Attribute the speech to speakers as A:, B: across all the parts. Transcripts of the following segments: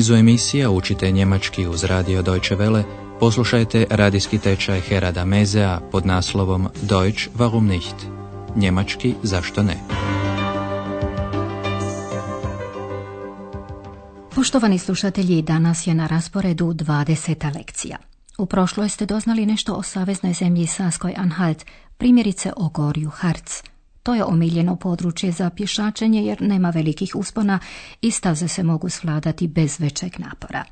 A: nizu emisija učite njemački uz radio Deutsche Welle, poslušajte radijski tečaj Herada Mezea pod naslovom Deutsch warum nicht? Njemački zašto ne?
B: Poštovani slušatelji, danas je na rasporedu 20. lekcija. U prošloj ste doznali nešto o saveznoj zemlji Saskoj Anhalt, primjerice o gorju Harc. To je omiljeno područje za pješačenje jer nema velikih uspona i staze se mogu svladati bez većeg napora.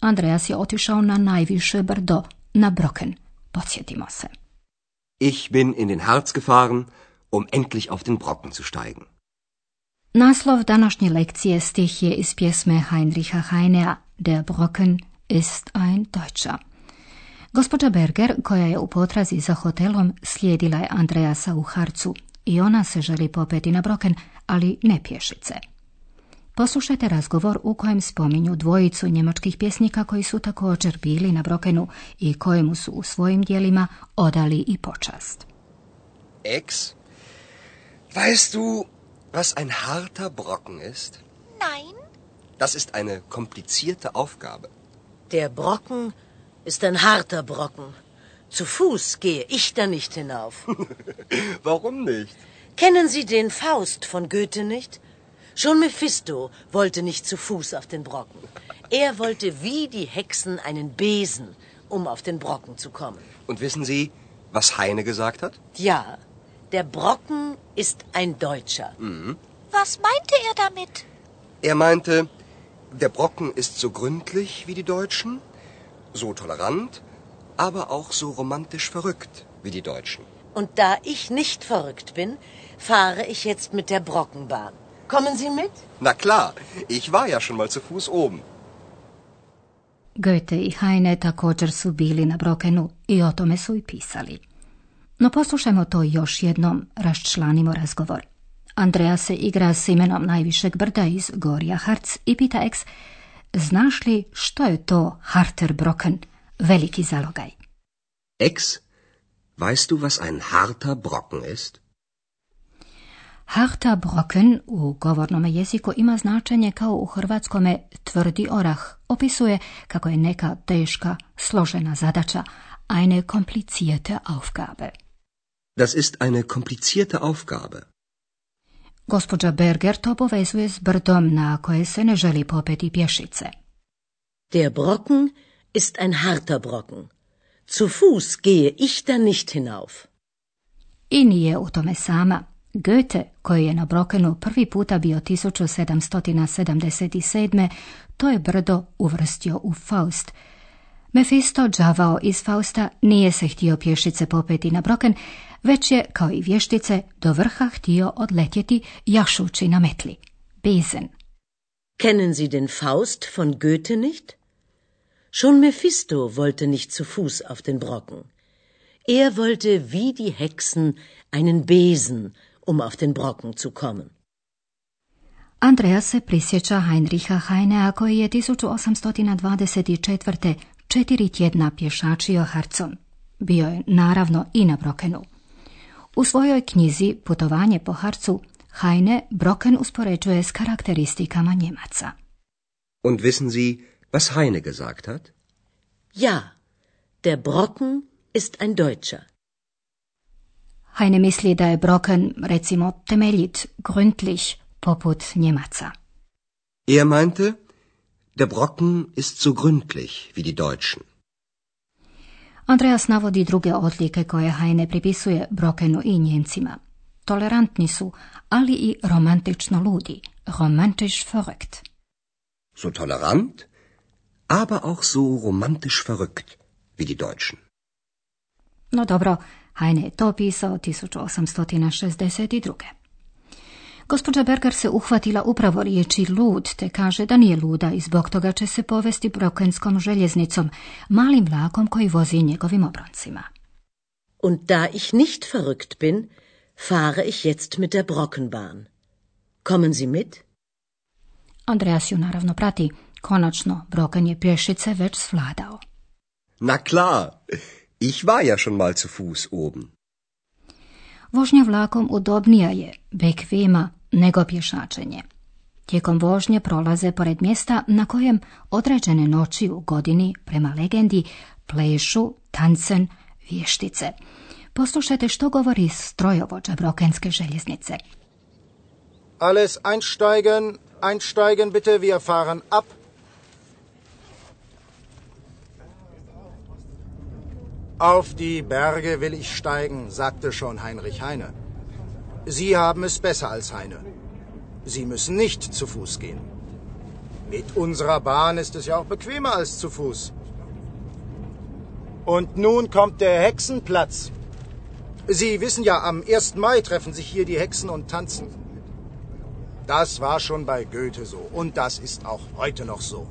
B: Andreas je otišao na najviše brdo, na Brocken. Podsjetimo se.
C: Ich bin in den Harz gefahren, um endlich auf den Brocken zu steigen.
B: Naslov današnje lekcije stih je iz pjesme Heinricha Heinea Der Brocken ist ein Deutscher. Gospođa Berger, koja je u potrazi za hotelom, slijedila je Andreasa u Harcu i ona se želi popeti na Broken, ali ne pješice. Poslušajte razgovor u kojem spominju dvojicu njemačkih pjesnika koji su također bili na Brokenu i kojemu su u svojim dijelima odali i počast.
C: Ex, weißt du, was ein harter Brocken ist?
D: Nein.
C: Das ist eine komplizierte Aufgabe.
E: Der Brocken ist ein harter Brocken. Zu Fuß gehe ich da nicht hinauf.
C: Warum nicht?
E: Kennen Sie den Faust von Goethe nicht? Schon Mephisto wollte nicht zu Fuß auf den Brocken. Er wollte wie die Hexen einen Besen, um auf den Brocken zu kommen.
C: Und wissen Sie, was Heine gesagt hat?
E: Ja, der Brocken ist ein Deutscher.
C: Mhm.
D: Was meinte er damit?
C: Er meinte, der Brocken ist so gründlich wie die Deutschen, so tolerant, aber auch so romantisch verrückt wie die Deutschen.
E: Und da ich nicht verrückt bin, fahre ich jetzt mit der Brockenbahn. Kommen Sie mit?
C: Na klar, ich war ja schon mal zu Fuß oben.
B: Goethe i Heine također su bili na Brokenu i o tome su i pisali. No poslušajmo to još jednom, raščlanimo razgovor. Andreja se igra s imenom najvišeg brda iz Gorja Harc i pita ex, znaš li što je to Harter Brocken, veliki zalogaj?
C: Ex, weißt du, was ein harter Brocken ist?
B: Harta Brocken u govornom jeziku ima značenje kao u hrvatskome tvrdi orah. Opisuje kako je neka teška, složena zadaća, eine komplizierte Aufgabe.
C: Das ist eine komplizierte Aufgabe.
B: Gospođa Berger to povezuje s brdom na koje se ne želi popeti pješice.
E: Der Brocken ist ein harter Brocken. Zu Fuß gehe ich da nicht hinauf.
B: I nije u tome sama. Goethe, koji je na Brokenu prvi puta bio 1777. to je brdo uvrstio u Faust. Mefisto, džavao iz Fausta, nije se htio pješice popeti na Broken, već je, kao i vještice, do vrha htio odletjeti jašući na metli. Besen.
E: Kennen Sie den Faust von Goethe nicht? Schon Mephisto wollte nicht zu Fuß auf den Brocken. Er wollte wie die Hexen einen Besen, um auf den Brocken zu kommen.
B: Andreja se prisjeća Heinricha Heinea koji je 1824. četiri tjedna pješačio Harcom. Bio je naravno i na Brokenu. U svojoj knjizi Putovanje po Harcu Heine Broken uspoređuje s karakteristikama Njemaca.
C: Und wissen Sie, was Heine gesagt hat?
E: Ja, der Brocken ist ein Deutscher.
B: Heine misli da je Brocken, recimo, temeljit, gründlich, poput Njemaca.
C: Er meinte, der Brocken ist so gründlich wie die Deutschen.
B: Andreas navodi druge odlike koje Heine pripisuje Brokenu i Njemcima. Tolerantni su, ali i romantično ludi, romantisch verrückt.
C: So tolerant, aber auch so romantisch verrückt wie die Deutschen.
B: No dobro, Heine je to pisao 1862. Gospođa Berger se uhvatila upravo riječi lud, te kaže da nije luda i zbog toga će se povesti brokenskom željeznicom, malim vlakom koji vozi njegovim obroncima.
E: Und da ich nicht verrückt bin, fahre ich jetzt mit der Brockenbahn. Kommen Sie mit?
B: Andreas ju naravno prati. Konačno, Broken je pješice već svladao.
C: Na klar, ich war ja schon mal zu Fuß oben.
B: Vožnja vlakom udobnija je, bekvema, nego pješačenje. tijekom vožnje prolaze pored mjesta na kojem određene noći u godini, prema legendi, plešu, tancen, vještice. Poslušajte što govori strojovođa Brokenske željeznice.
F: Alles einsteigen, einsteigen bitte, wir fahren ab. Auf die Berge will ich steigen, sagte schon Heinrich Heine. Sie haben es besser als Heine. Sie müssen nicht zu Fuß gehen. Mit unserer Bahn ist es ja auch bequemer als zu Fuß. Und nun kommt der Hexenplatz. Sie wissen ja, am 1. Mai treffen sich hier die Hexen und tanzen. Das war schon bei Goethe so und das ist auch heute noch so.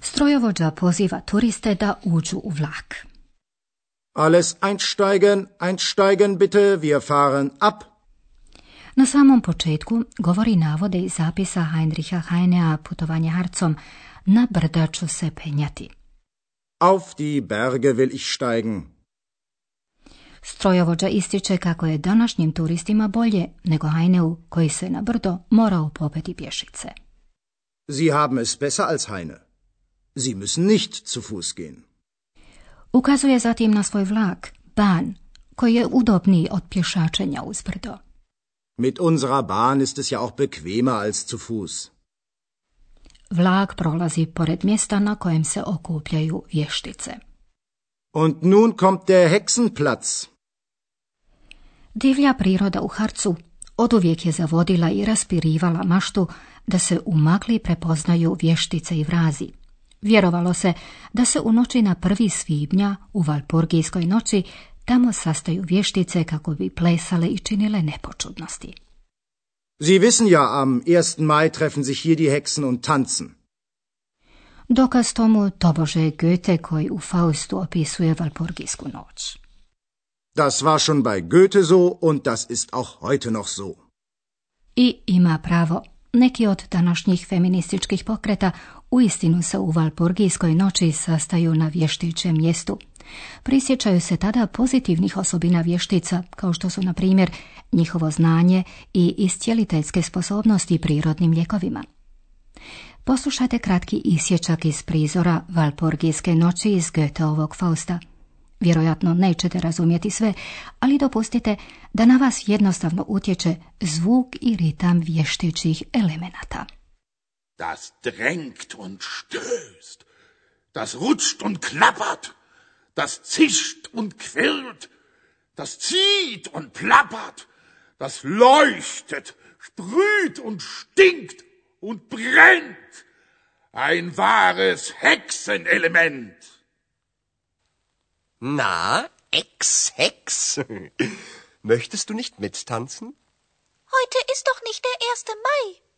B: Strojovođa poziva turiste da uđu u vlak.
F: Alles einsteigen, einsteigen bitte, wir fahren ab.
B: Na samom početku govori navode iz zapisa Heinricha Heinea putovanje Harcom na brda ću se penjati.
F: Auf die Berge will ich steigen.
B: Strojovođa ističe kako je današnjim turistima bolje nego Heineu koji se na brdo morao popeti pješice.
F: Sie haben es besser als Heine. Sie müssen nicht zu Fuß gehen.
B: Ukazuje zatim na svoj vlak, ban, koji je udobniji od pješačenja uz brdo.
F: Mit unserer Bahn ist es ja auch bequemer als zu Fuß.
B: Vlak prolazi pored mjesta na kojem se okupljaju vještice.
F: Und nun kommt der Hexenplatz.
B: Divlja priroda u Harcu oduvijek je zavodila i raspirivala maštu da se u magli prepoznaju vještice i vrazi. Vjerovalo se da se u noći na prvi svibnja u Valpurgijskoj noći tamo sastaju vještice kako bi plesale i činile nepočudnosti.
F: Sie wissen ja, am 1. Mai treffen sich hier die Hexen und tanzen.
B: Dokaz tomu tobože Goethe koji u Faustu opisuje Valpurgijsku noć.
F: Das war schon bei Goethe so und das ist auch heute noch so.
B: I ima pravo. Neki od današnjih feminističkih pokreta uistinu se u Valpurgijskoj noći sastaju na vještićem mjestu. Prisjećaju se tada pozitivnih osobina vještica, kao što su, na primjer, njihovo znanje i iscijeliteljske sposobnosti prirodnim ljekovima. Poslušajte kratki isječak iz prizora Valpurgijske noći iz Goetheovog Fausta. Vjerojatno nećete razumjeti sve, ali dopustite da na vas jednostavno utječe zvuk i ritam vještićih elemenata.
G: Das drängt und stößt, das rutscht und klappert, das zischt und quirlt, das zieht und plappert, das leuchtet, sprüht und stinkt und brennt. Ein wahres Hexenelement.
C: Na, Ex-Hex. Möchtest du nicht mittanzen?
D: Heute ist doch nicht der 1. Mai.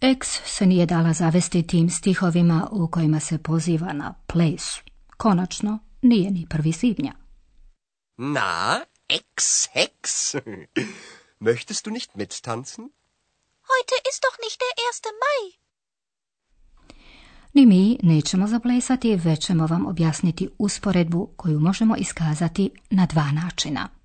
B: Ex se nije dala zavesti tim stihovima u kojima se poziva na ples. Konačno, nije ni prvi svibnja.
C: Na, Ex-Hex. Möchtest du nicht mittanzen?
D: Heute ist doch nicht der 1. Mai.
B: Ni mi nećemo zaplesati, već ćemo vam objasniti usporedbu koju možemo iskazati na dva načina.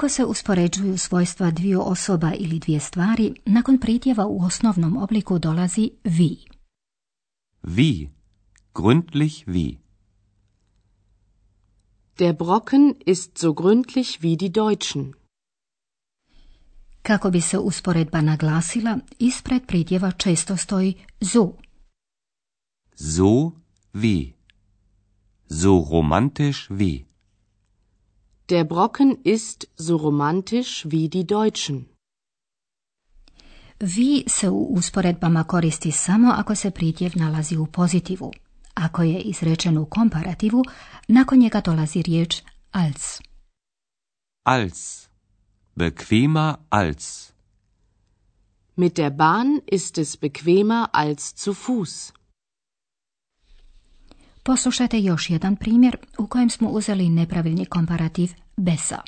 B: Ako se uspoređuju svojstva dviju osoba ili dvije stvari, nakon pritjeva u osnovnom obliku dolazi vi.
H: Wie? Gründlich wie?
E: Der Brocken ist so gründlich wie die Deutschen.
B: Kako bi se usporedba naglasila, ispred pridjeva često stoji so.
H: So wie? So romantisch wie?
E: Der Brocken ist so romantisch wie die Deutschen.
B: Vi se u usporedbama koristi samo ako se pridjev nalazi u pozitivu. Ako je izrečen u komparativu, nakon njega dolazi riječ als.
H: Als. Bequemer als.
E: Mit der Bahn ist es bequemer als zu Fuß.
B: Poslušajte još jedan primjer u kojem smo uzeli nepravilni komparativ besa.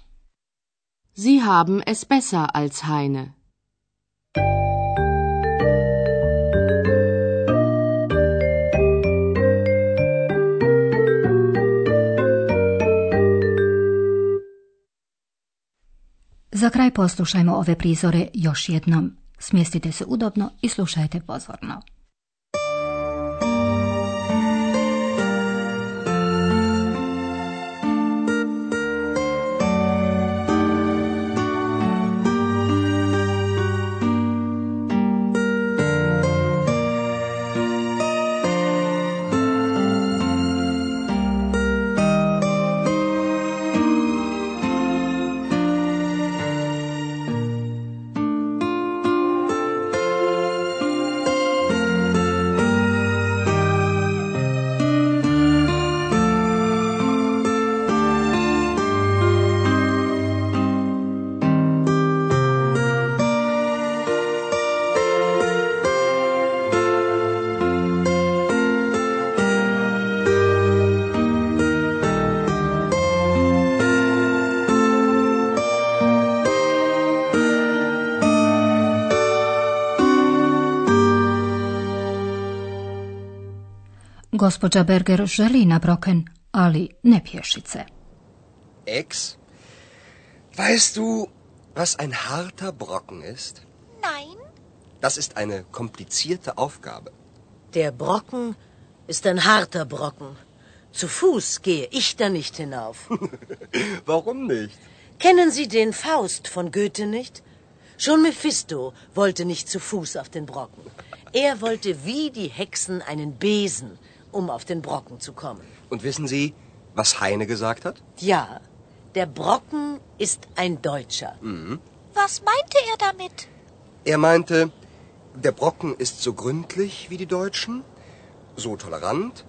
E: Sie haben es besser als Heine.
B: Za kraj poslušajmo ove prizore još jednom. Smjestite se udobno i slušajte pozorno. Gospođa Berger želi na Brocken, ali ne pješice.
C: Ex, weißt du, was ein harter Brocken ist?
D: Nein.
C: Das ist eine komplizierte Aufgabe.
E: Der Brocken ist ein harter Brocken. Zu Fuß gehe ich da nicht hinauf.
C: Warum nicht?
E: Kennen Sie den Faust von Goethe nicht? Schon Mephisto wollte nicht zu Fuß auf den Brocken. Er wollte wie die Hexen einen Besen, um auf den Brocken zu kommen.
C: Und wissen Sie, was Heine gesagt hat?
E: Ja, der Brocken ist ein Deutscher.
D: Was meinte er damit?
C: Er meinte, der Brocken ist so gründlich wie die Deutschen, so tolerant,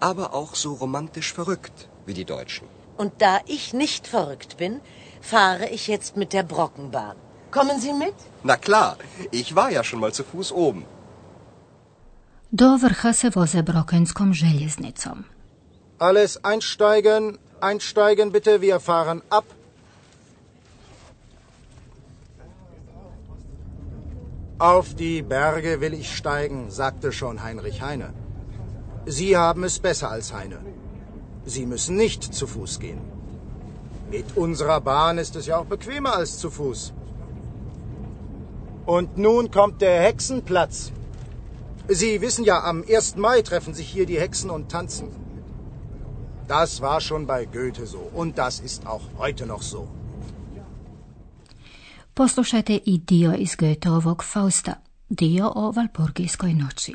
C: aber auch so romantisch verrückt wie die Deutschen.
E: Und da ich nicht verrückt bin, fahre ich jetzt mit der Brockenbahn. Kommen Sie mit?
C: Na klar, ich war ja schon mal zu Fuß oben.
B: Do vrha se voze Brokenskom željeznicom.
F: Alles einsteigen, einsteigen bitte, wir fahren ab. Auf die Berge will ich steigen, sagte schon Heinrich Heine. Sie haben es besser als Heine. Sie müssen nicht zu Fuß gehen. Mit unserer Bahn ist es ja auch bequemer als zu Fuß. Und nun kommt der Hexenplatz. Sie wissen ja, am 1. Mai treffen sich hier die Hexen und tanzen. Das war schon bei Goethe so und das ist auch heute noch so.
B: Poslušajte i dio iz Goetheovog Fausta, dio o Valpurgijskoj noći.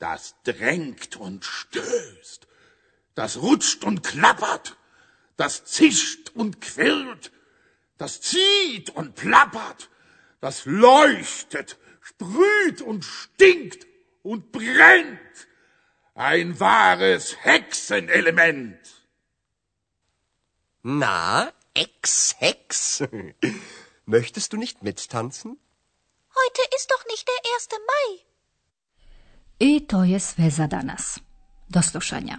G: Das drängt und stößt. Das rutscht und klappert. Das zischt und quirlt. Das zieht und plappert. Das leuchtet, sprüht und stinkt und brennt. Ein wahres Hexenelement.
C: Na, Ex-Hex, möchtest du nicht mittanzen?
D: Heute ist doch nicht der 1. Mai.
B: I to je sve za danas. Do slušanja.